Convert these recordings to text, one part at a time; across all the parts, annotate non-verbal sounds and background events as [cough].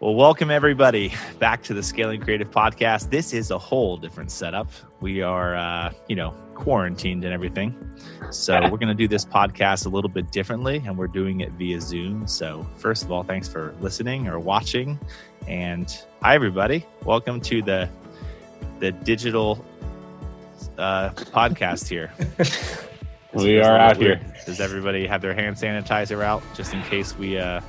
Well, welcome everybody back to the Scaling Creative Podcast. This is a whole different setup. We are, uh, you know, quarantined and everything. So [laughs] we're going to do this podcast a little bit differently, and we're doing it via Zoom. So, first of all, thanks for listening or watching. And hi, everybody. Welcome to the the digital uh, podcast here. [laughs] we are out here. Does everybody have their hand sanitizer out just in case we uh,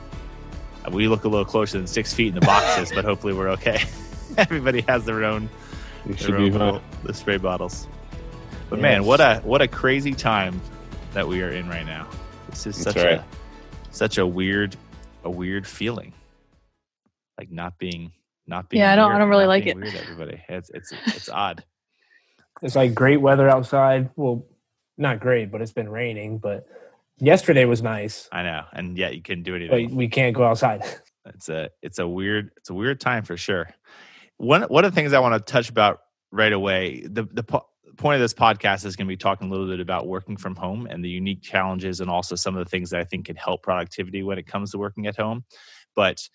we look a little closer than six feet in the boxes, but hopefully we're okay. [laughs] Everybody has their own, their own little, the spray bottles. But yes. man, what a what a crazy time that we are in right now. This is such right. a such a weird a weird feeling, like not being not being. Yeah, I don't weird, I don't really like it. Weird, everybody, it's it's [laughs] it's odd. It's like great weather outside. Well, not great, but it's been raining. But Yesterday was nice. I know, and yet you couldn't do anything. But we can't go outside. [laughs] It's a it's a weird it's a weird time for sure. One one of the things I want to touch about right away the the po- point of this podcast is going to be talking a little bit about working from home and the unique challenges and also some of the things that I think can help productivity when it comes to working at home. But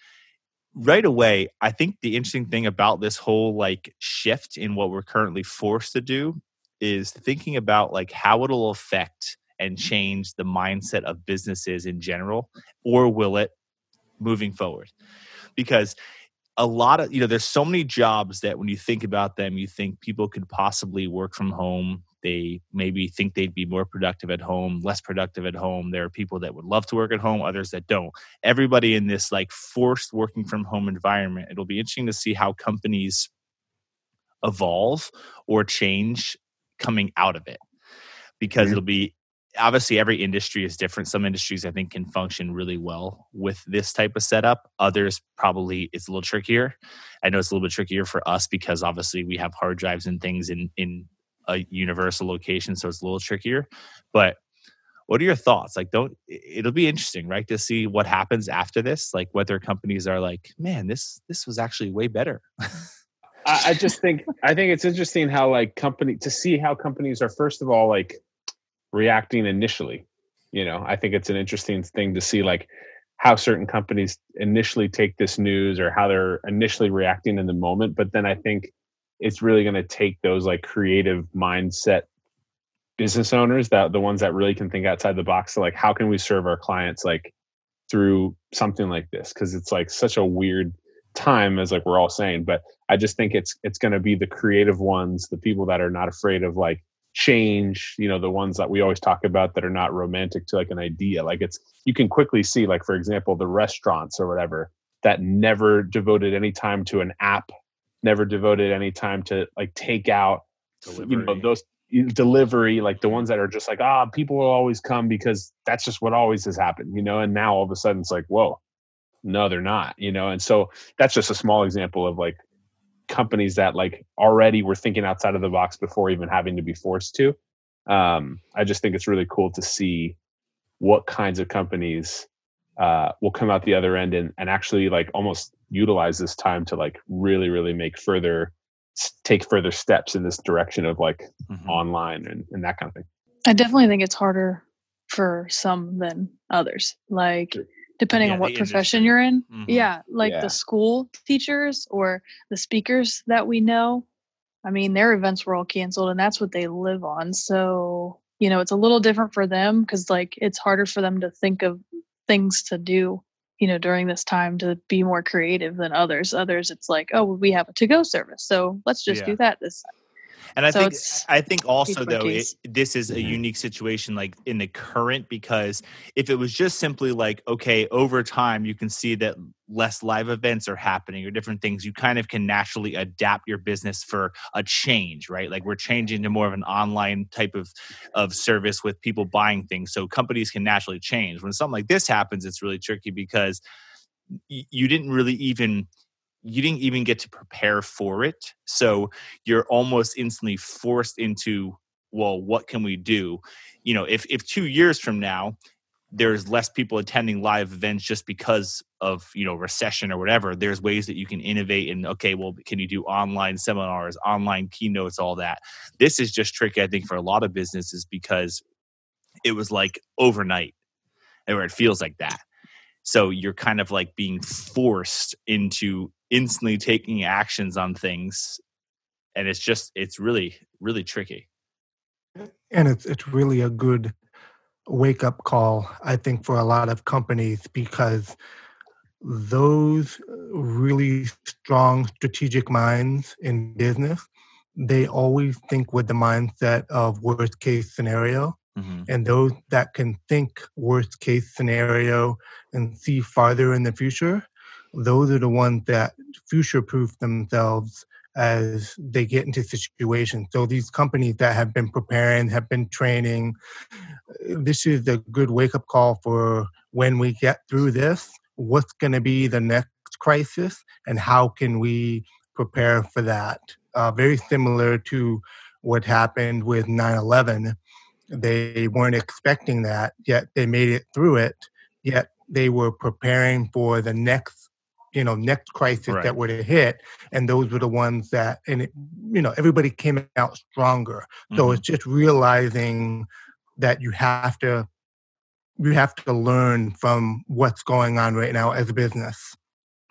right away, I think the interesting thing about this whole like shift in what we're currently forced to do is thinking about like how it'll affect and change the mindset of businesses in general or will it moving forward? Because a lot of you know there's so many jobs that when you think about them you think people could possibly work from home. They maybe think they'd be more productive at home less productive at home. There are people that would love to work at home others that don't. Everybody in this like forced working from home environment it'll be interesting to see how companies evolve or change coming out of it. Because mm-hmm. it'll be obviously every industry is different. Some industries i think can function really well with this type of setup. Others probably it's a little trickier. I know it's a little bit trickier for us because obviously we have hard drives and things in in a universal location so it's a little trickier. But what are your thoughts? Like don't it'll be interesting right to see what happens after this like whether companies are like man this this was actually way better. I just think I think it's interesting how like company to see how companies are first of all like reacting initially. You know i think it's an interesting thing to see like how certain companies initially take this news or how they're initially reacting in the moment but then i think it's really going to take those like creative mindset business owners that the ones that really can think outside the box to like how can we serve our clients like through something like this? Because it's like such a weird time as like we're all saying but i just think it's it's going to be the creative ones the people that are not afraid of like change you know the ones that we always talk about that are not romantic to like an idea like it's you can quickly see like for example the restaurants or whatever that never devoted any time to an app never devoted any time to like take out delivery. you know those delivery like the ones that are just like ah people will always come because that's just what always has happened you know and now all of a sudden it's like whoa no they're not you know and so that's just a small example of like companies that like already were thinking outside of the box before even having to be forced to. Um, I just think it's really cool to see what kinds of companies uh, will come out the other end and, and actually like almost utilize this time to like really really make further take further steps in this direction of like mm-hmm. online and, and that kind of thing i definitely think it's harder for some than others like depending yeah, on what profession industry. you're in. Mm-hmm. Yeah, like yeah. the school teachers or the speakers that we know. I mean, their events were all canceled and that's what they live on. So, you know, it's a little different for them because, like, it's harder for them to think of things to do, you know, during this time to be more creative than others. Others, it's like, oh, we have a to go service. So let's just yeah. do that this time. And I so think I think also though it, this is a mm-hmm. unique situation like in the current because if it was just simply like okay over time you can see that less live events are happening or different things you kind of can naturally adapt your business for a change right? Like we're changing to more of an online type of of service with people buying things so companies can naturally change. When something like this happens it's really tricky because you didn't really even you didn't even get to prepare for it. So you're almost instantly forced into, well, what can we do? You know, if if two years from now there's less people attending live events just because of you know recession or whatever there's ways that you can innovate and okay well can you do online seminars online keynotes all that this is just tricky i think for a lot of businesses because it was like overnight or it feels like that so you're kind of like being forced into instantly taking actions on things and it's just it's really really tricky and it's it's really a good wake up call i think for a lot of companies because those really strong strategic minds in business they always think with the mindset of worst case scenario mm-hmm. and those that can think worst case scenario and see farther in the future those are the ones that future proof themselves as they get into situations. So these companies that have been preparing, have been training, this is a good wake up call for when we get through this, what's going to be the next crisis and how can we prepare for that? Uh, very similar to what happened with 9 11. They weren't expecting that, yet they made it through it, yet they were preparing for the next you know next crisis right. that would have hit and those were the ones that and it, you know everybody came out stronger mm-hmm. so it's just realizing that you have to you have to learn from what's going on right now as a business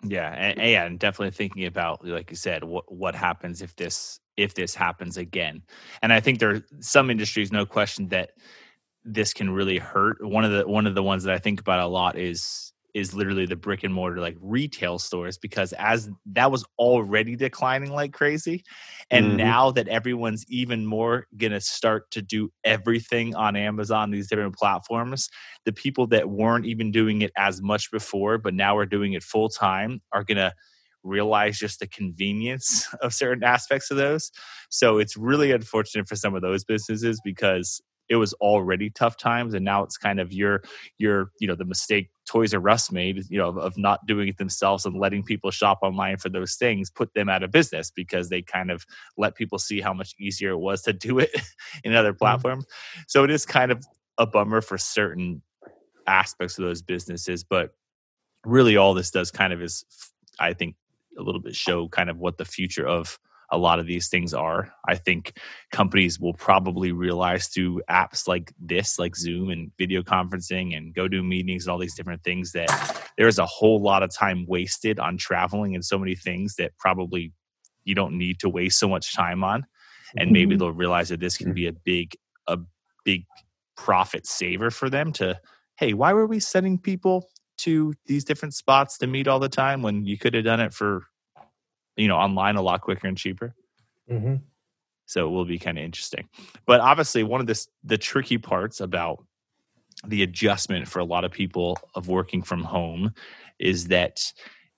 yeah and, yeah and definitely thinking about like you said what what happens if this if this happens again and i think there are some industries no question that this can really hurt one of the one of the ones that i think about a lot is is literally the brick and mortar like retail stores because as that was already declining like crazy and mm-hmm. now that everyone's even more going to start to do everything on Amazon these different platforms the people that weren't even doing it as much before but now are doing it full time are going to realize just the convenience [laughs] of certain aspects of those so it's really unfortunate for some of those businesses because it was already tough times and now it's kind of your your you know the mistake toys r us made you know of, of, not doing it themselves and letting people shop online for those things put them out of business because they kind of let people see how much easier it was to do it [laughs] in other mm-hmm. platforms mm-hmm. so it is kind of a bummer for certain aspects of those businesses but really all this does kind of is i think a little bit show kind of what the future of a lot of these things are. I think companies will probably realize through apps like this, like Zoom and video conferencing and go do meetings and all these different things, that there's a whole lot of time wasted on traveling and so many things that probably you don't need to waste so much time on. And maybe mm-hmm. they'll realize that this can be a big, a big profit saver for them to, hey, why were we sending people to these different spots to meet all the time when you could have done it for you know online a lot quicker and cheaper. Mm-hmm. So it will be kind of interesting. But obviously, one of this the tricky parts about the adjustment for a lot of people of working from home is that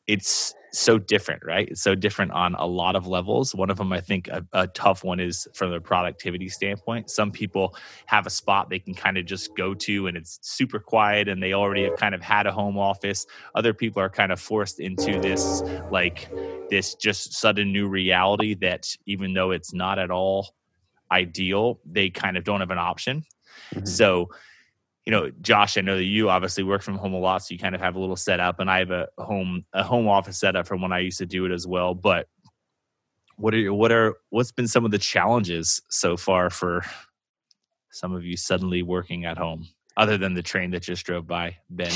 it's so different, right? It's so different on a lot of levels. One of them, I think, a, a, tough one is from the productivity standpoint. Some people have a spot they can kind of just go to and it's super quiet and they already have kind of had a home office. Other people are kind of forced into this, like, this just sudden new reality that even though it's not at all ideal, they kind of don't have an option. Mm-hmm. So, you know, Josh, I know that you obviously work from home a lot, so you kind of have a little setup, and I have a home a home office setup from when I used to do it as well. But what are what are what's been some of the challenges so far for some of you suddenly working at home, other than the train that just drove by, Ben?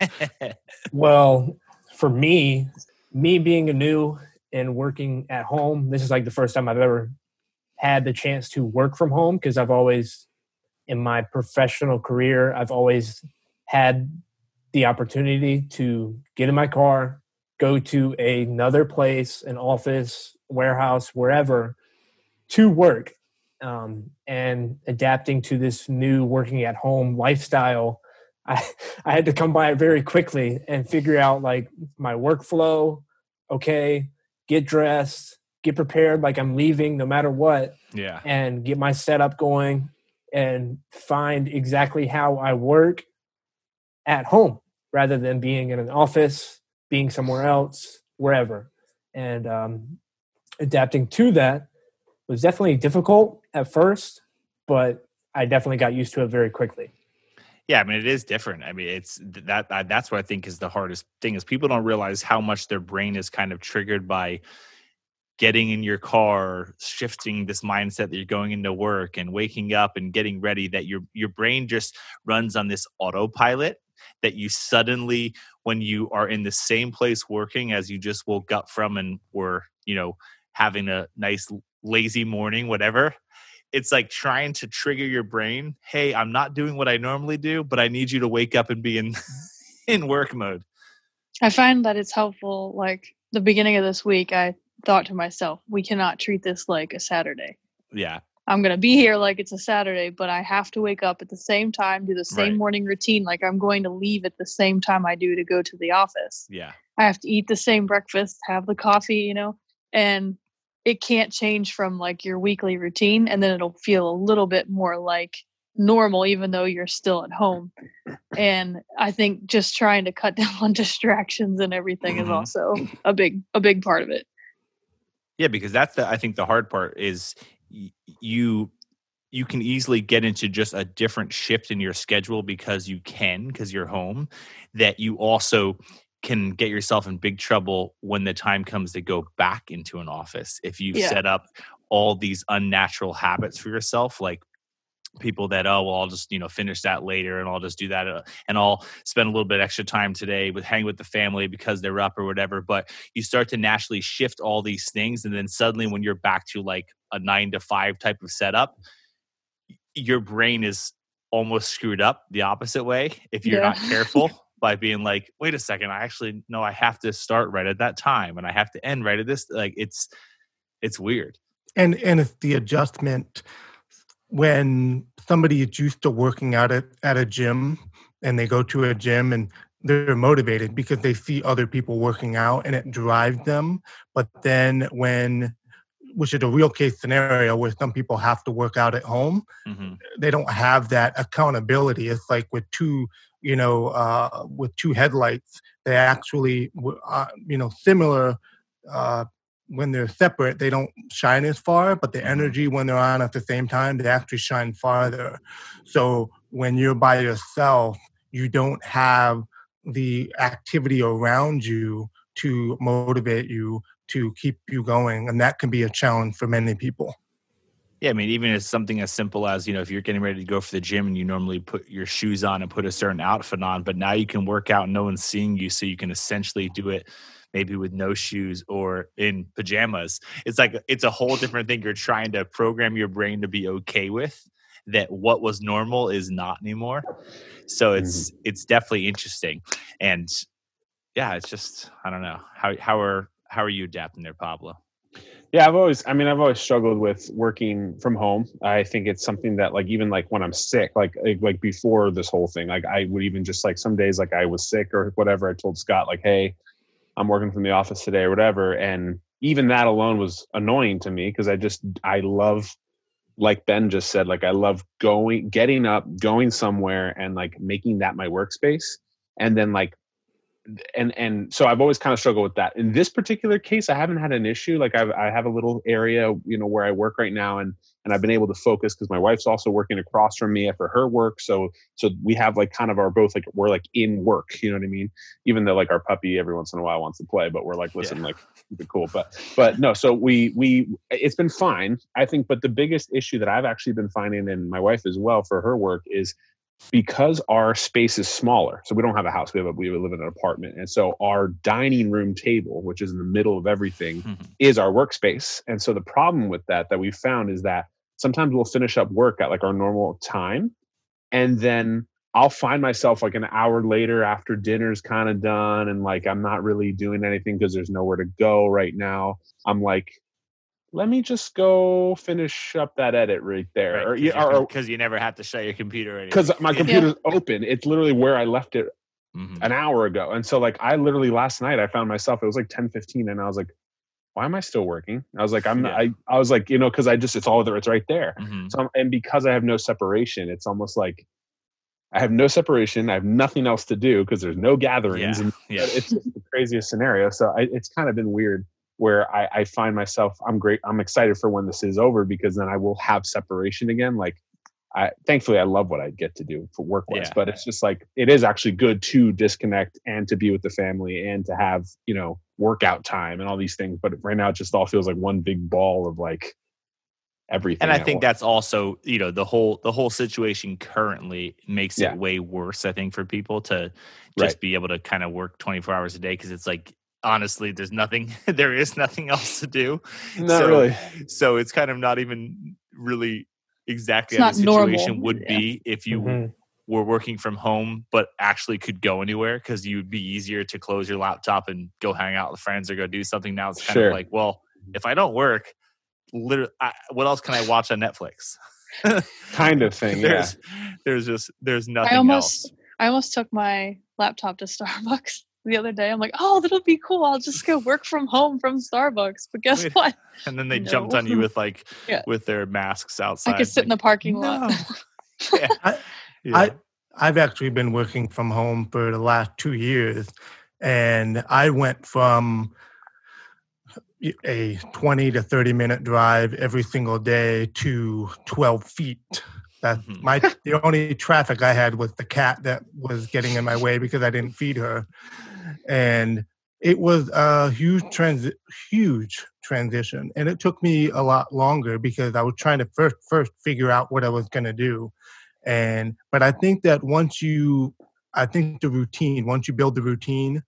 [laughs] [laughs] well, for me, me being a new and working at home, this is like the first time I've ever had the chance to work from home because I've always in my professional career, I've always had the opportunity to get in my car, go to another place, an office, warehouse, wherever, to work. Um, and adapting to this new working at home lifestyle, I, I had to come by it very quickly and figure out like my workflow. Okay, get dressed, get prepared like I'm leaving no matter what. Yeah. And get my setup going and find exactly how I work at home rather than being in an office, being somewhere else, wherever. And um, adapting to that was definitely difficult at first, but I definitely got used to it very quickly. Yeah, I mean it is different. I mean it's that that's what I think is the hardest thing is people don't realize how much their brain is kind of triggered by getting in your car shifting this mindset that you're going into work and waking up and getting ready that your your brain just runs on this autopilot that you suddenly when you are in the same place working as you just woke up from and were you know having a nice lazy morning whatever it's like trying to trigger your brain hey i'm not doing what i normally do but i need you to wake up and be in [laughs] in work mode. I find that it's helpful like the beginning of this week i thought to myself we cannot treat this like a saturday. Yeah. I'm going to be here like it's a saturday but i have to wake up at the same time do the same right. morning routine like i'm going to leave at the same time i do to go to the office. Yeah. I have to eat the same breakfast have the coffee you know and it can't change from like your weekly routine and then it'll feel a little bit more like normal even though you're still at home. And i think just trying to cut [laughs] down on distractions and everything mm-hmm. is also a big a big part of it yeah because that's the i think the hard part is you you can easily get into just a different shift in your schedule because you can because you're home that you also can get yourself in big trouble when the time comes to go back into an office if you've yeah. set up all these unnatural habits for yourself like people that oh well i'll just you know finish that later and i'll just do that uh, and i'll spend a little bit extra time today with hang with the family because they're up or whatever but you start to naturally shift all these things and then suddenly when you're back to like a nine to five type of setup your brain is almost screwed up the opposite way if you're yeah. not careful by being like, wait a second, I actually know I have to start right at that time and I have to end right at this. Like it's it's weird. And and it's the adjustment when somebody is used to working out at, at a gym and they go to a gym and they're motivated because they see other people working out and it drives them. But then when which is a real case scenario where some people have to work out at home. Mm-hmm. They don't have that accountability. It's like with two you know, uh, with two headlights. They actually, uh, you know, similar. Uh, when they're separate, they don't shine as far, but the mm-hmm. energy when they're on at the same time, they actually shine farther. So when you're by yourself, you don't have the activity around you to motivate you to keep you going, and that can be a challenge for many people. Yeah, I mean, even as something as simple as you know, if you're getting ready to go for the gym and you normally put your shoes on and put a certain outfit on, but now you can work out and no one's seeing you, so you can essentially do it maybe with no shoes or in pajamas. It's like it's a whole different thing. You're trying to program your brain to be okay with that what was normal is not anymore. So it's mm-hmm. it's definitely interesting, and yeah, it's just I don't know how how are how are you adapting there, Pablo? Yeah, I've always, I mean, I've always struggled with working from home. I think it's something that, like, even like when I'm sick, like, like before this whole thing, like, I would even just like some days, like, I was sick or whatever. I told Scott, like, hey, I'm working from the office today or whatever. And even that alone was annoying to me because I just, I love, like Ben just said, like, I love going, getting up, going somewhere and like making that my workspace. And then like and and so I've always kind of struggled with that. In this particular case, I haven't had an issue. Like I've, I have a little area, you know, where I work right now, and and I've been able to focus because my wife's also working across from me for her work. So so we have like kind of our both like we're like in work. You know what I mean? Even though like our puppy every once in a while wants to play, but we're like, listen, yeah. like keep it cool. But but no, so we we it's been fine, I think. But the biggest issue that I've actually been finding, and my wife as well for her work, is because our space is smaller so we don't have a house we have a, we live in an apartment and so our dining room table which is in the middle of everything mm-hmm. is our workspace and so the problem with that that we found is that sometimes we'll finish up work at like our normal time and then I'll find myself like an hour later after dinner's kind of done and like I'm not really doing anything because there's nowhere to go right now. I'm like, let me just go finish up that edit right there. Right, because you, you, never have to shut your computer. Because my computer's yeah. open. It's literally where I left it mm-hmm. an hour ago. And so like I literally last night I found myself, it was like 10 15 and I was like, why am I still working? I was like, I'm [laughs] yeah. I, I was like, you know, because I just it's all there, it's right there. Mm-hmm. So and because I have no separation, it's almost like I have no separation. I have nothing else to do because there's no gatherings. Yeah. And yeah. [laughs] it's the craziest scenario. So I, it's kind of been weird where I, I find myself I'm great I'm excited for when this is over because then I will have separation again like I thankfully I love what I get to do for work wise, yeah. but it's just like it is actually good to disconnect and to be with the family and to have, you know, workout time and all these things. But right now it just all feels like one big ball of like everything. And I think that's also, you know, the whole the whole situation currently makes yeah. it way worse. I think for people to just right. be able to kind of work 24 hours a day because it's like honestly, there's nothing, [laughs] there is nothing else to do. Not so, really. So it's kind of not even really exactly how the situation normal. would yeah. be if you mm-hmm. were working from home, but actually could go anywhere because you'd be easier to close your laptop and go hang out with friends or go do something. Now it's kind sure. of like, well, if I don't work, literally, I, what else can I watch on Netflix? [laughs] kind of thing. there's, yeah. There's just there's nothing I almost, else. I almost took my laptop to [laughs] Starbucks the other day. I'm like, oh, that'll be cool. I'll just go work from home from Starbucks. But guess Wait. what? [laughs] And then they no. jumped on you with like [laughs] yeah. with their masks outside. I could sit like, in the parking no. lot. [laughs] yeah. I, yeah. I I've actually been working from home for the last two years, and I went from a 20 to 30 minute drive every single day to 12 feet that mm-hmm. my the only traffic i had was the cat that was getting in my way because i didn't feed her and it was a huge trans huge transition and it took me a lot longer because i was trying to first first figure out what i was going to do and but i think that once you i think the routine once you build the routine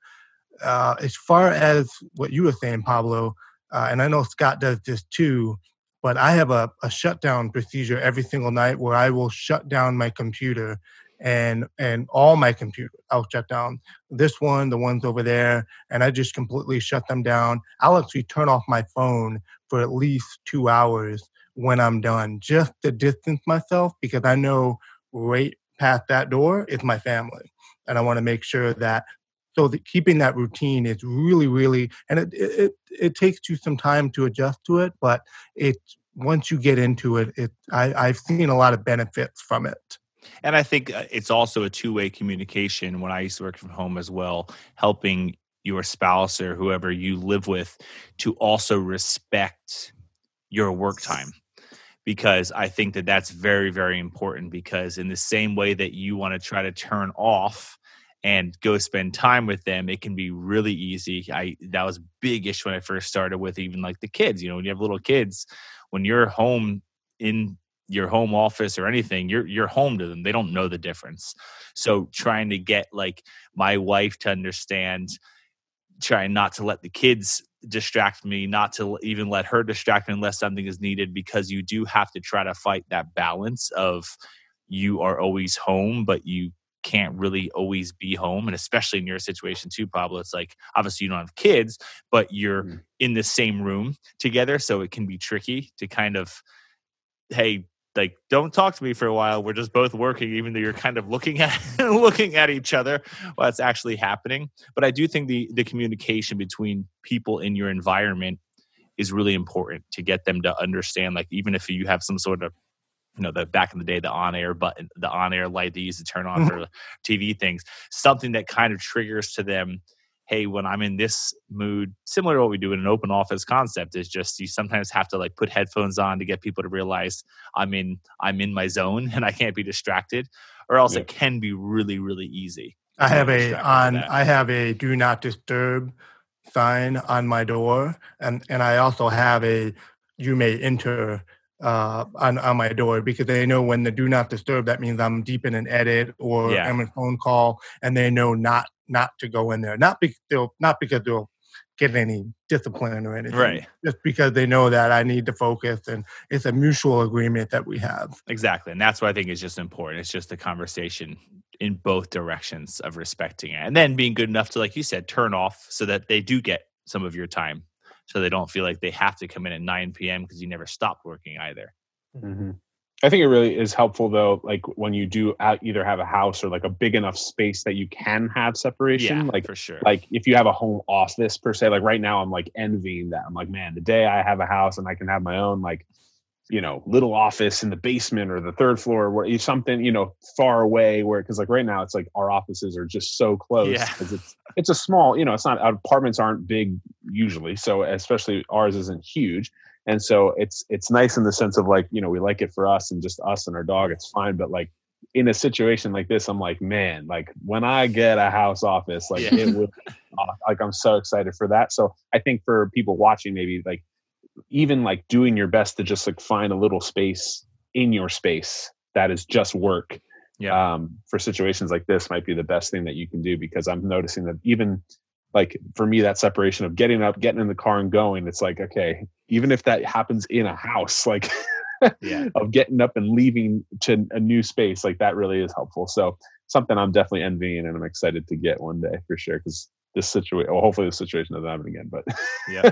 uh, as far as what you were saying, Pablo, uh, and I know Scott does this too, but I have a, a shutdown procedure every single night where I will shut down my computer and and all my computer I'll shut down. This one, the ones over there, and I just completely shut them down. I'll actually turn off my phone for at least two hours when I'm done, just to distance myself because I know right past that door is my family. And I want to make sure that so keeping that routine is really really and it, it it takes you some time to adjust to it but it once you get into it it I, i've seen a lot of benefits from it and i think uh, it's also a two-way communication when i used to work from home as well helping your spouse or whoever you live with to also respect your work time because I think that that's very, very important. Because in the same way that you want to try to turn off and go spend time with them it can be really easy i that was big issue when i first started with even like the kids you know when you have little kids when you're home in your home office or anything you're you're home to them they don't know the difference so trying to get like my wife to understand trying not to let the kids distract me not to even let her distract me unless something is needed because you do have to try to fight that balance of you are always home but you can't really always be home and especially in your situation too pablo it's like obviously you don't have kids but you're mm. in the same room together so it can be tricky to kind of hey like don't talk to me for a while we're just both working even though you're kind of looking at [laughs] looking at each other while it's actually happening but i do think the the communication between people in your environment is really important to get them to understand like even if you have some sort of you know the back in the day the on air button the on air light they used to turn on mm-hmm. for tv things something that kind of triggers to them hey when i'm in this mood similar to what we do in an open office concept is just you sometimes have to like put headphones on to get people to realize i'm in i'm in my zone [laughs] and i can't be distracted or else it can be really really easy i have a on i have a do not disturb sign on my door and and i also have a you may enter uh, on, on my door because they know when the do not disturb, that means I'm deep in an edit or yeah. I'm a phone call, and they know not not to go in there. Not because they'll not because they'll get any discipline or anything. Right. Just because they know that I need to focus and it's a mutual agreement that we have. Exactly. And that's what I think is just important. It's just a conversation in both directions of respecting it. And then being good enough to, like you said, turn off so that they do get some of your time so they don't feel like they have to come in at 9 p.m. because you never stopped working either. Mm-hmm. I think it really is helpful though, like when you do either have a house or like a big enough space that you can have separation. Yeah, like for sure. Like if you have a home office per se, like right now I'm like envying that. I'm like, man, the day I have a house and I can have my own like you know little office in the basement or the third floor where something you know far away where because like right now it's like our offices are just so close yeah. it's it's a small you know it's not apartments aren't big usually so especially ours isn't huge and so it's it's nice in the sense of like you know we like it for us and just us and our dog it's fine but like in a situation like this i'm like man like when i get a house office like yeah. it would [laughs] uh, like i'm so excited for that so i think for people watching maybe like even like doing your best to just like find a little space in your space that is just work yeah. um, for situations like this might be the best thing that you can do because i'm noticing that even like for me that separation of getting up getting in the car and going it's like okay even if that happens in a house like [laughs] yeah. of getting up and leaving to a new space like that really is helpful so something i'm definitely envying and i'm excited to get one day for sure because this situation well hopefully the situation doesn't happen again but [laughs] yeah.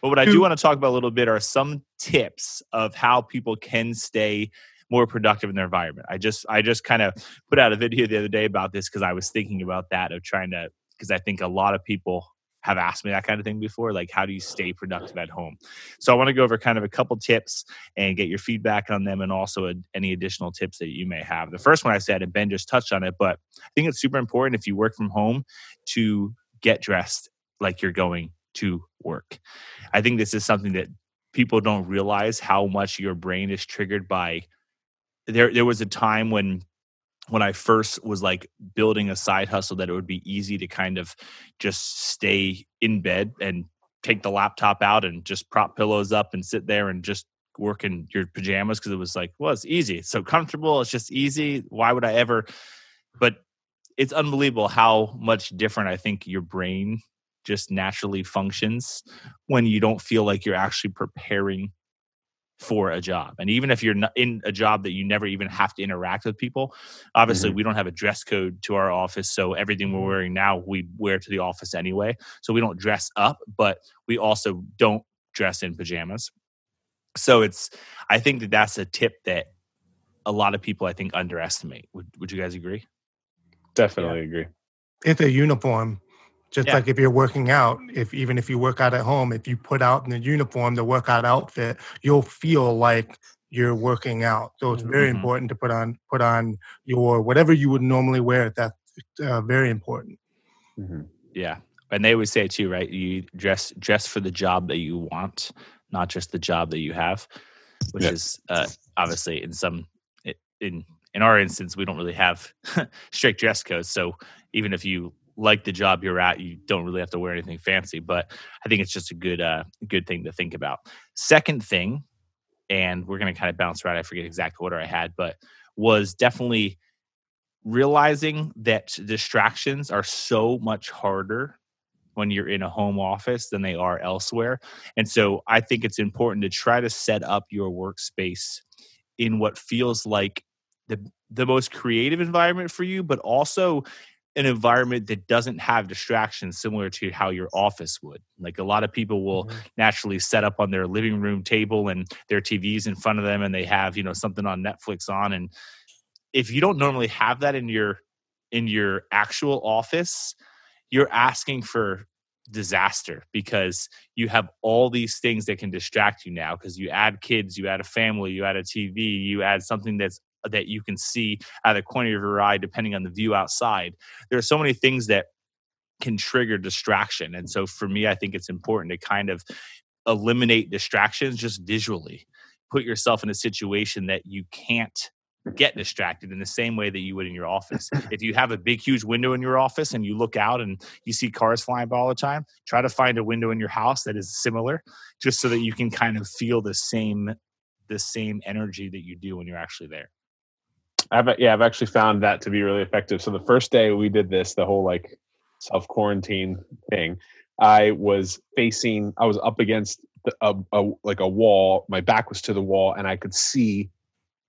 But what i do want to talk about a little bit are some tips of how people can stay more productive in their environment. I just i just kind of put out a video the other day about this because i was thinking about that of trying to because i think a lot of people have asked me that kind of thing before like how do you stay productive at home? So i want to go over kind of a couple tips and get your feedback on them and also a, any additional tips that you may have. The first one i said and ben just touched on it but i think it's super important if you work from home to get dressed like you're going to work. I think this is something that people don't realize how much your brain is triggered by there there was a time when when I first was like building a side hustle that it would be easy to kind of just stay in bed and take the laptop out and just prop pillows up and sit there and just work in your pajamas because it was like, well, it's easy. It's so comfortable. It's just easy. Why would I ever? But it's unbelievable how much different I think your brain just naturally functions when you don't feel like you're actually preparing for a job. And even if you're not in a job that you never even have to interact with people, obviously mm-hmm. we don't have a dress code to our office. So everything we're mm-hmm. wearing now, we wear to the office anyway. So we don't dress up, but we also don't dress in pajamas. So it's, I think that that's a tip that a lot of people I think underestimate. Would, would you guys agree? Definitely yeah. agree. It's a uniform. Just yeah. like if you're working out, if even if you work out at home, if you put out in the uniform, the workout outfit, you'll feel like you're working out. So it's very mm-hmm. important to put on put on your whatever you would normally wear. That's uh, very important. Mm-hmm. Yeah, and they always say too, right? You dress dress for the job that you want, not just the job that you have, which yeah. is uh, obviously in some in in our instance, we don't really have [laughs] strict dress codes. So even if you like the job you're at, you don't really have to wear anything fancy. But I think it's just a good uh, good thing to think about. Second thing, and we're going to kind of bounce around. I forget exact order I had, but was definitely realizing that distractions are so much harder when you're in a home office than they are elsewhere. And so I think it's important to try to set up your workspace in what feels like the the most creative environment for you, but also an environment that doesn't have distractions similar to how your office would. Like a lot of people will mm-hmm. naturally set up on their living room table and their TVs in front of them and they have, you know, something on Netflix on and if you don't normally have that in your in your actual office, you're asking for disaster because you have all these things that can distract you now because you add kids, you add a family, you add a TV, you add something that's that you can see out of the corner of your eye, depending on the view outside. There are so many things that can trigger distraction. And so for me, I think it's important to kind of eliminate distractions just visually. Put yourself in a situation that you can't get distracted in the same way that you would in your office. [laughs] If you have a big, huge window in your office and you look out and you see cars flying by all the time, try to find a window in your house that is similar, just so that you can kind of feel the same the same energy that you do when you're actually there. I've yeah, I've actually found that to be really effective. So the first day we did this, the whole like self quarantine thing, I was facing, I was up against the, a, a like a wall. My back was to the wall, and I could see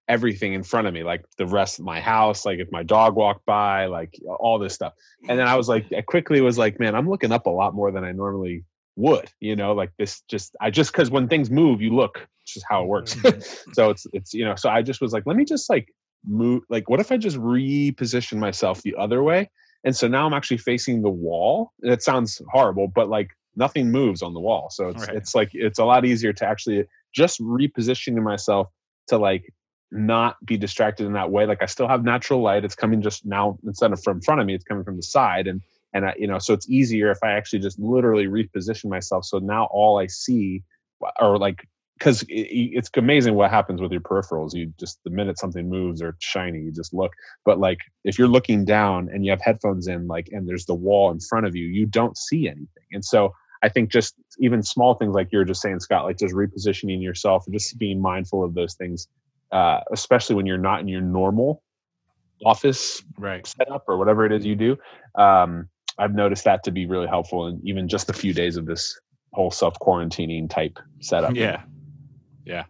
everything in front of me, like the rest of my house, like if my dog walked by, like all this stuff. And then I was like, I quickly was like, man, I'm looking up a lot more than I normally would. You know, like this. Just I just because when things move, you look. It's just how it works. Mm-hmm. [laughs] so it's it's you know. So I just was like, let me just like move like what if i just reposition myself the other way? And so now i'm actually facing the wall. And it sounds horrible but like nothing moves on the wall. So it's right. it's like it's a lot easier to actually just repositioning myself to like not be distracted in that way. Like i still have natural light. It's coming just now instead of from front of me it's coming from the side. And and I, you know so it's easier if i actually just literally reposition myself. So now all i see or like because it's amazing what happens with your peripherals. You just the minute something moves or shiny, you just look. But like if you're looking down and you have headphones in, like and there's the wall in front of you, you don't see anything. And so I think just even small things like you're just saying, Scott, like just repositioning yourself and just being mindful of those things, uh, especially when you're not in your normal office right. setup or whatever it is you do. Um, I've noticed that to be really helpful in even just a few days of this whole self quarantining type setup. Yeah. Yeah.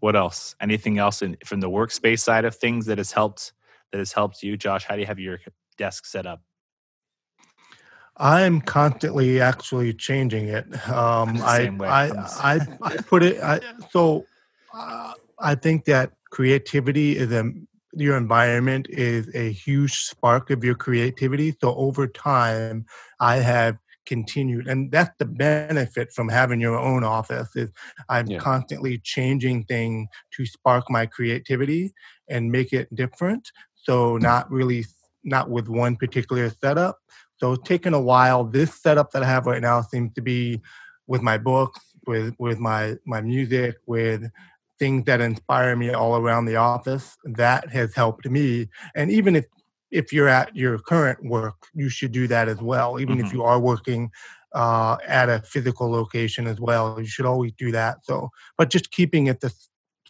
What else? Anything else in, from the workspace side of things that has helped that has helped you, Josh? How do you have your desk set up? I'm constantly actually changing it. Um, [laughs] I, I, I, I, put it. I, [laughs] so uh, I think that creativity is a your environment is a huge spark of your creativity. So over time, I have continued, and that's the benefit from having your own office is I'm yeah. constantly changing things to spark my creativity and make it different. So mm. not really not with one particular setup. So it's taken a while. This setup that I have right now seems to be with my books, with with my my music, with things that inspire me all around the office. That has helped me. And even if if you're at your current work, you should do that as well. Even mm-hmm. if you are working uh, at a physical location as well, you should always do that. So, but just keeping it the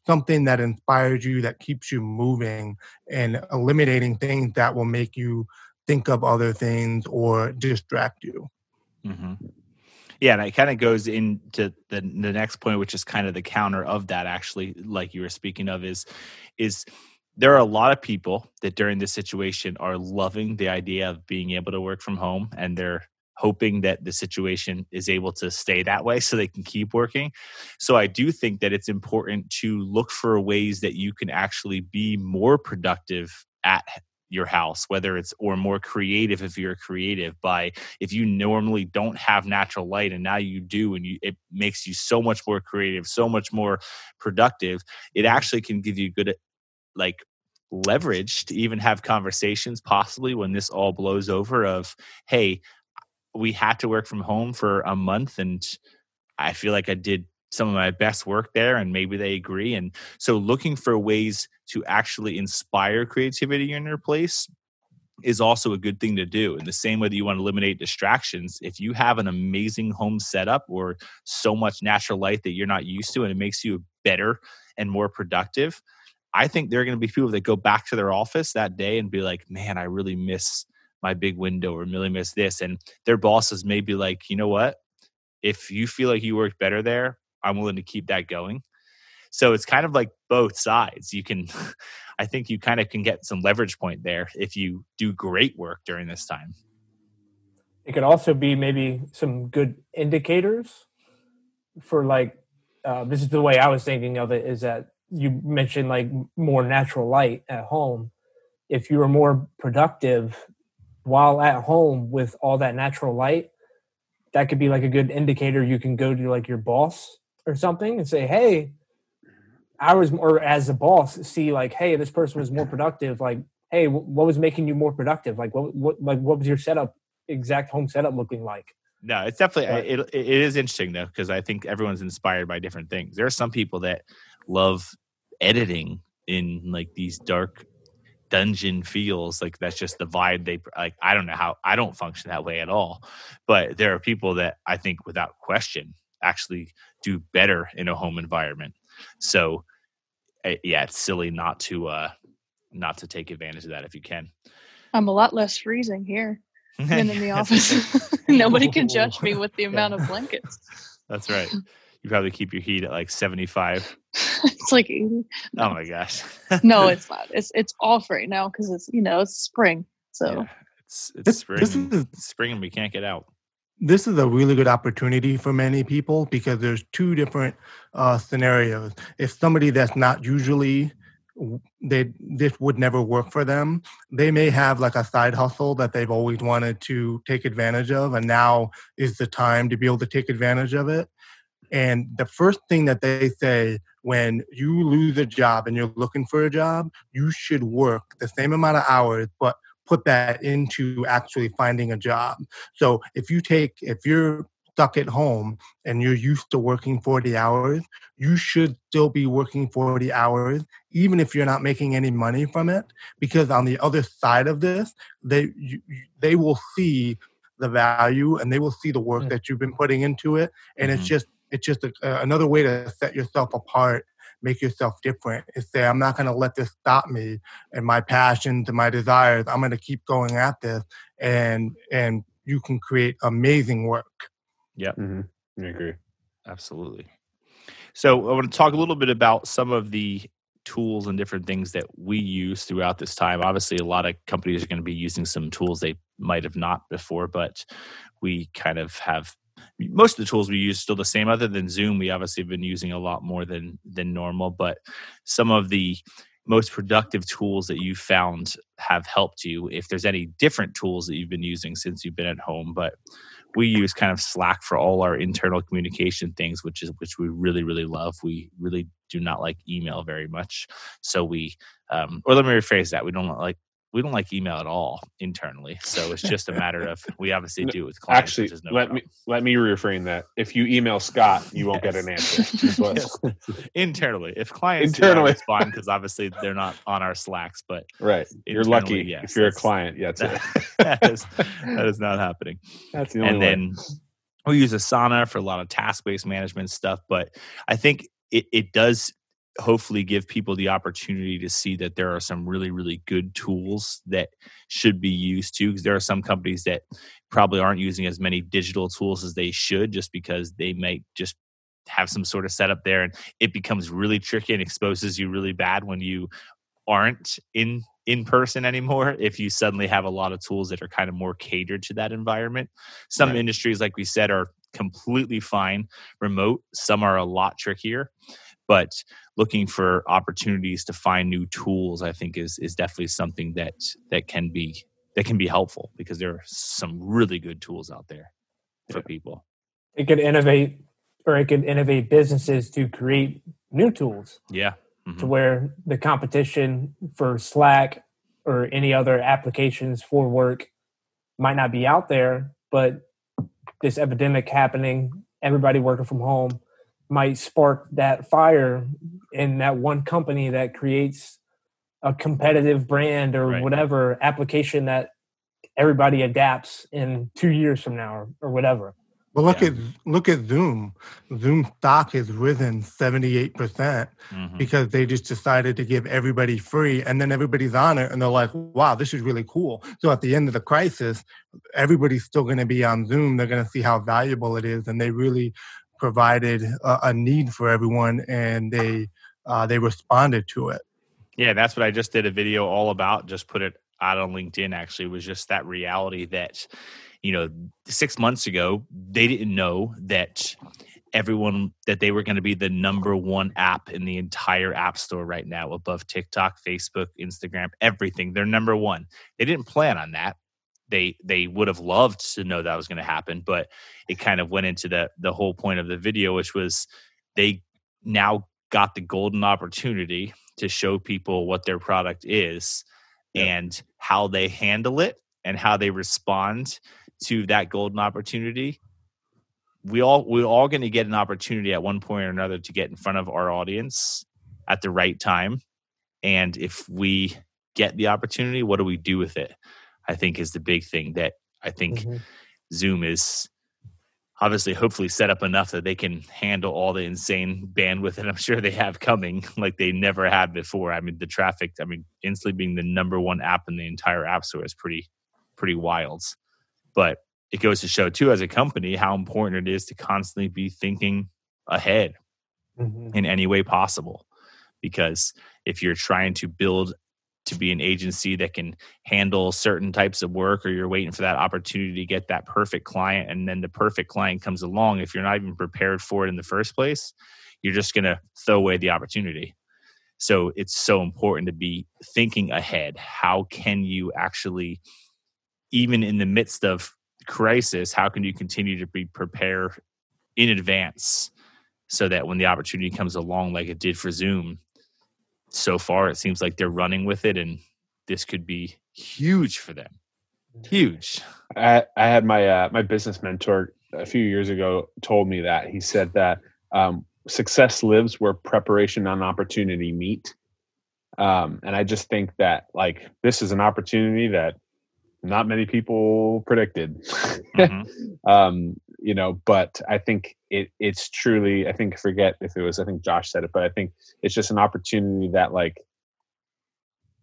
something that inspires you, that keeps you moving, and eliminating things that will make you think of other things or distract you. Mm-hmm. Yeah, and it kind of goes into the the next point, which is kind of the counter of that. Actually, like you were speaking of, is is there are a lot of people that during this situation are loving the idea of being able to work from home, and they're hoping that the situation is able to stay that way so they can keep working. So I do think that it's important to look for ways that you can actually be more productive at your house whether it's or more creative if you're creative by if you normally don't have natural light and now you do and you it makes you so much more creative so much more productive it actually can give you good like leverage to even have conversations possibly when this all blows over of hey we had to work from home for a month and i feel like i did some of my best work there and maybe they agree and so looking for ways to actually inspire creativity in your place is also a good thing to do. In the same way that you want to eliminate distractions, if you have an amazing home setup or so much natural light that you're not used to and it makes you better and more productive, I think there are going to be people that go back to their office that day and be like, man, I really miss my big window or really miss this. And their bosses may be like, you know what? If you feel like you work better there, I'm willing to keep that going. So it's kind of like both sides. You can, [laughs] I think you kind of can get some leverage point there if you do great work during this time. It could also be maybe some good indicators for like, uh, this is the way I was thinking of it is that you mentioned like more natural light at home. If you were more productive while at home with all that natural light, that could be like a good indicator you can go to like your boss or something and say, hey, I was more as a boss see like, hey, this person was more productive. Like, hey, what was making you more productive? Like, what what like what was your setup exact home setup looking like? No, it's definitely it, it is interesting though because I think everyone's inspired by different things. There are some people that love editing in like these dark dungeon feels like that's just the vibe they like i don't know how i don't function that way at all but there are people that i think without question actually do better in a home environment so eh, yeah, it's silly not to uh not to take advantage of that if you can. I'm a lot less freezing here than in the [laughs] office. [laughs] Nobody can judge me with the [laughs] amount of blankets. That's right. You probably keep your heat at like 75. [laughs] it's like 80. No. Oh my gosh. no, [laughs] it's not. It's it's off right now because it's you know it's spring. So yeah, it's it's spring. This is, spring and we can't get out this is a really good opportunity for many people because there's two different uh, scenarios. If somebody that's not usually they this would never work for them, they may have like a side hustle that they've always wanted to take advantage of, and now is the time to be able to take advantage of it. And the first thing that they say when you lose a job and you're looking for a job, you should work the same amount of hours, but put that into actually finding a job. So if you take, if you're stuck at home and you're used to working 40 hours, you should still be working 40 hours, even if you're not making any money from it. Because on the other side of this, they, you, they will see the value and they will see the work mm-hmm. that you've been putting into it and mm-hmm. it's just it's just a, uh, another way to set yourself apart make yourself different is say i'm not going to let this stop me and my passions and my desires. I'm going to keep going at this and and you can create amazing work. Yeah mm-hmm. i agree. Absolutely. So i want to talk a little bit about some of the tools and different things that we use throughout this time. Obviously, a lot of companies are going to be using some tools they might have not before, but we kind of have most of the tools we use still the same. Other than zoom we obviously have been using a lot more than than normal but some of the most productive tools that you found have helped you if there's any different tools that you've been using since you've been at home but we use kind of slack for all our internal communication things which is which we really really love. We really do not like email very much so we um, or let me rephrase that. We don't like we don't like email at all internally. So it's just a matter of we obviously [laughs] do with clients. Actually, no let problem. me let me reframe that. If you email Scott, you won't get an answer. [laughs] internally, if clients internally respond because obviously they're not on our slacks, but right, you're lucky yes, if you're a client. Yeah, that, [laughs] that, is, that is not happening. That's the only. And then we use Asana for a lot of task based management stuff, but I think it, it does hopefully give people the opportunity to see that there are some really really good tools that should be used too because there are some companies that probably aren't using as many digital tools as they should just because they might just have some sort of setup there and it becomes really tricky and exposes you really bad when you aren't in in person anymore [laughs] if you suddenly have a lot of tools that are kind of more catered to that environment. Some right. industries like we said are completely fine remote. Some are a lot trickier but looking for opportunities to find new tools i think is is definitely something that that can be that can be helpful because there are some really good tools out there for yeah. people it could innovate or it could innovate businesses to create new tools yeah mm-hmm. to where the competition for slack or any other applications for work might not be out there but this epidemic happening everybody working from home might spark that fire in that one company that creates a competitive brand or right. whatever application that everybody adapts in two years from now or, or whatever. Well, look yeah. at look at Zoom. Zoom stock has risen seventy eight percent mm-hmm. because they just decided to give everybody free, and then everybody's on it, and they're like, "Wow, this is really cool." So at the end of the crisis, everybody's still going to be on Zoom. They're going to see how valuable it is, and they really provided a, a need for everyone, and they uh, they responded to it. Yeah, that's what I just did a video all about. Just put it out on LinkedIn. Actually, was just that reality that you know six months ago they didn't know that everyone that they were going to be the number one app in the entire app store right now above TikTok, Facebook, Instagram, everything. They're number one. They didn't plan on that they they would have loved to know that was going to happen but it kind of went into the the whole point of the video which was they now got the golden opportunity to show people what their product is yep. and how they handle it and how they respond to that golden opportunity. We all we're all going to get an opportunity at one point or another to get in front of our audience at the right time. And if we get the opportunity what do we do with it I think is the big thing that I think mm-hmm. Zoom is obviously hopefully set up enough that they can handle all the insane bandwidth and I'm sure they have coming [laughs] like they never had before. I mean the traffic, I mean instantly being the number one app in the entire app store is pretty pretty wild. But it goes to show too as a company how important it is to constantly be thinking ahead mm-hmm. in any way possible because if you're trying to build to be an agency that can handle certain types of work or you're waiting for that opportunity to get that perfect client and then the perfect client comes along if you're not even prepared for it in the first place you're just going to throw away the opportunity. So it's so important to be thinking ahead. How can you actually even in the midst of crisis how can you continue to be prepared in advance so that when the opportunity comes along like it did for zoom so far it seems like they're running with it and this could be huge for them huge i, I had my uh, my business mentor a few years ago told me that he said that um, success lives where preparation and opportunity meet um, and i just think that like this is an opportunity that not many people predicted. Mm-hmm. [laughs] um, you know, but I think it it's truly. I think forget if it was. I think Josh said it, but I think it's just an opportunity that like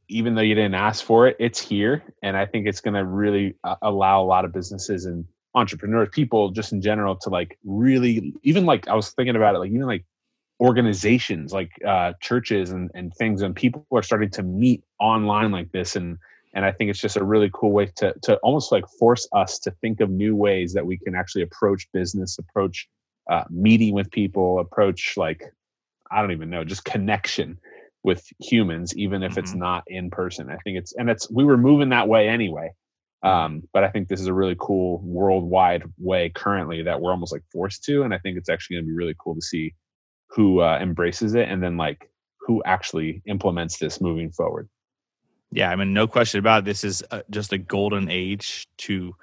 even though you didn't ask for it, it's here. And I think it's going to really uh, allow a lot of businesses and entrepreneurs, people just in general to like really, even like I was thinking about it, like even like organizations like uh, churches and, and things and people are starting to meet online like this and and i think it's just a really cool way to to almost like force us to think of new ways that we can actually approach business approach uh, meeting with people approach like i don't even know just connection with humans even if mm-hmm. it's not in person. I think it's and it's we were moving that way anyway. Um, but i think this is a really cool worldwide way currently that we're almost like forced to and i think it's actually going to be really cool to see who uh, embraces it and then like who actually implements this moving forward yeah i mean no question about it this is uh, just a golden age to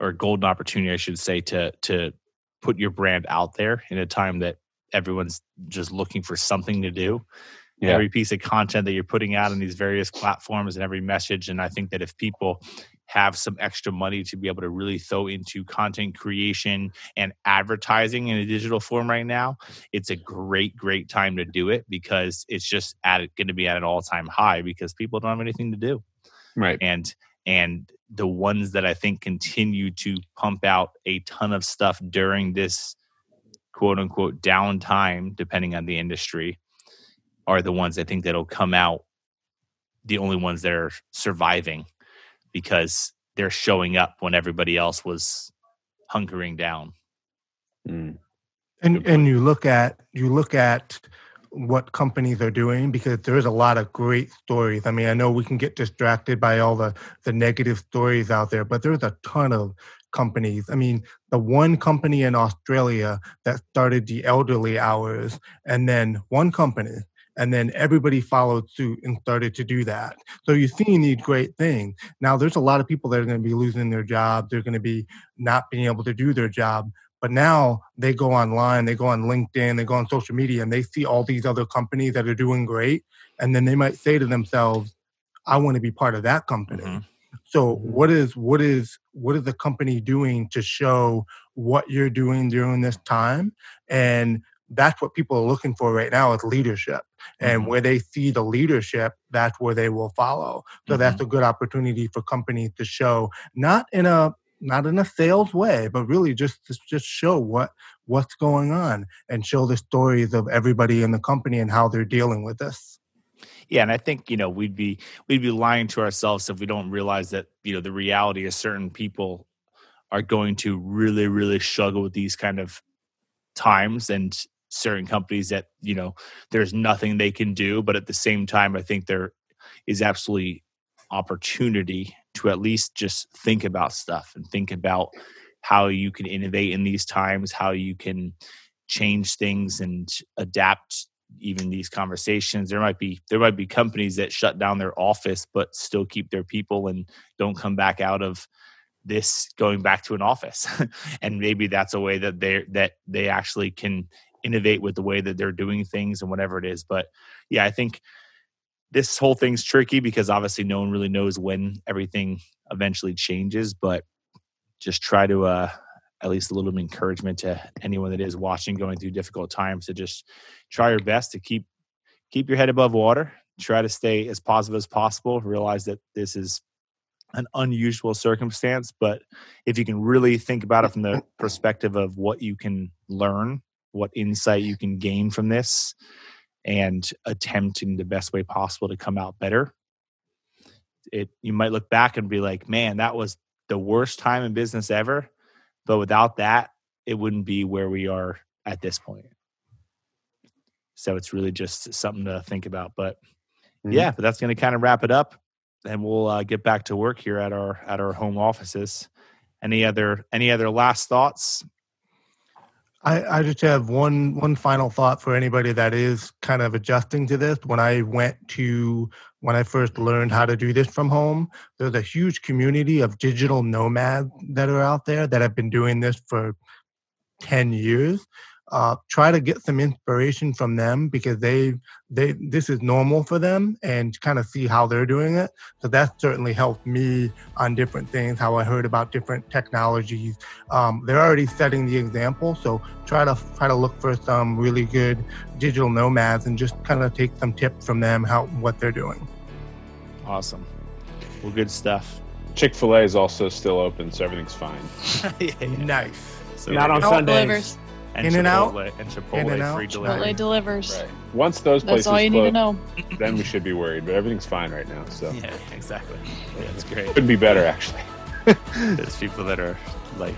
or a golden opportunity i should say to to put your brand out there in a time that everyone's just looking for something to do yeah. every piece of content that you're putting out on these various platforms and every message. And I think that if people have some extra money to be able to really throw into content creation and advertising in a digital form right now, it's a great, great time to do it because it's just at going to be at an all time high because people don't have anything to do. Right. And and the ones that I think continue to pump out a ton of stuff during this quote unquote downtime, depending on the industry, are the ones I think that'll come out the only ones that are surviving because they're showing up when everybody else was hunkering down. Mm. And and you look at you look at what companies are doing because there is a lot of great stories. I mean, I know we can get distracted by all the the negative stories out there, but there's a ton of companies. I mean, the one company in Australia that started the elderly hours, and then one company and then everybody followed suit and started to do that. So you're seeing these great things. Now there's a lot of people that are going to be losing their jobs. They're going to be not being able to do their job. But now they go online, they go on LinkedIn, they go on social media, and they see all these other companies that are doing great. And then they might say to themselves, I want to be part of that company. Mm-hmm. So what is what is what is the company doing to show what you're doing during this time? And that's what people are looking for right now is leadership and mm-hmm. where they see the leadership that's where they will follow so mm-hmm. that's a good opportunity for companies to show not in a not in a sales way but really just to just show what what's going on and show the stories of everybody in the company and how they're dealing with this yeah and i think you know we'd be we'd be lying to ourselves if we don't realize that you know the reality is certain people are going to really really struggle with these kind of times and certain companies that you know there's nothing they can do but at the same time i think there is absolutely opportunity to at least just think about stuff and think about how you can innovate in these times how you can change things and adapt even these conversations. There might be there might be companies that shut down their office but still keep their people and don't come back out of this going back to an office. [laughs] And maybe that's a way that they that they actually can innovate with the way that they're doing things and whatever it is. But yeah, I think this whole thing's tricky because obviously no one really knows when everything eventually changes. But just try to uh, at least a little bit of encouragement to anyone that is watching going through difficult times to just try your best to keep keep your head above water try to stay as positive as possible realize that this is an unusual circumstance but if you can really think about it from the perspective of what you can learn what insight you can gain from this and attempting the best way possible to come out better. It you might look back and be like man that was the worst time in business ever but without that it wouldn't be where we are at this point. So it's really just something to think about but mm-hmm. yeah but that's going to kind of wrap it up and we'll uh, get back to work here at our at our home offices. Any other any other last thoughts I, I just have one one final thought for anybody that is kind of adjusting to this. When I went to when I first learned how to do this from home, there's a huge community of digital nomads that are out there that have been doing this for 10 years. Uh, try to get some inspiration from them because they they this is normal for them and kind of see how they're doing it. So that certainly helped me on different things how i heard about different technologies. Um, they're already setting the example so try to try to look for some really good digital nomads and just kind of take some tips from them how what they're doing. Awesome. Well good stuff. Chick-fil-a is also still open so everything's fine. [laughs] [laughs] Yeah, yeah. nice. So not on Sundays and in Chipotle, and out, and Chipotle in and out. free delivery. Chipotle delivers. Right. Once those places That's all you close, need to know. [laughs] then we should be worried. But everything's fine right now. So yeah, exactly. Yeah, it's great. Could be better actually. [laughs] There's people that are like,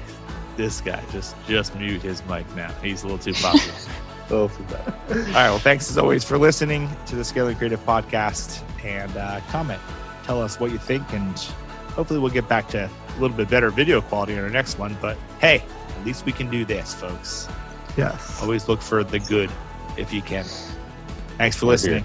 this guy just just mute his mic now. He's a little too popular. [laughs] a little. All right. Well, thanks as always for listening to the Scaling Creative podcast and uh, comment. Tell us what you think, and hopefully we'll get back to a little bit better video quality in our next one. But hey, at least we can do this, folks. Yes. Always look for the good if you can. Thanks for listening.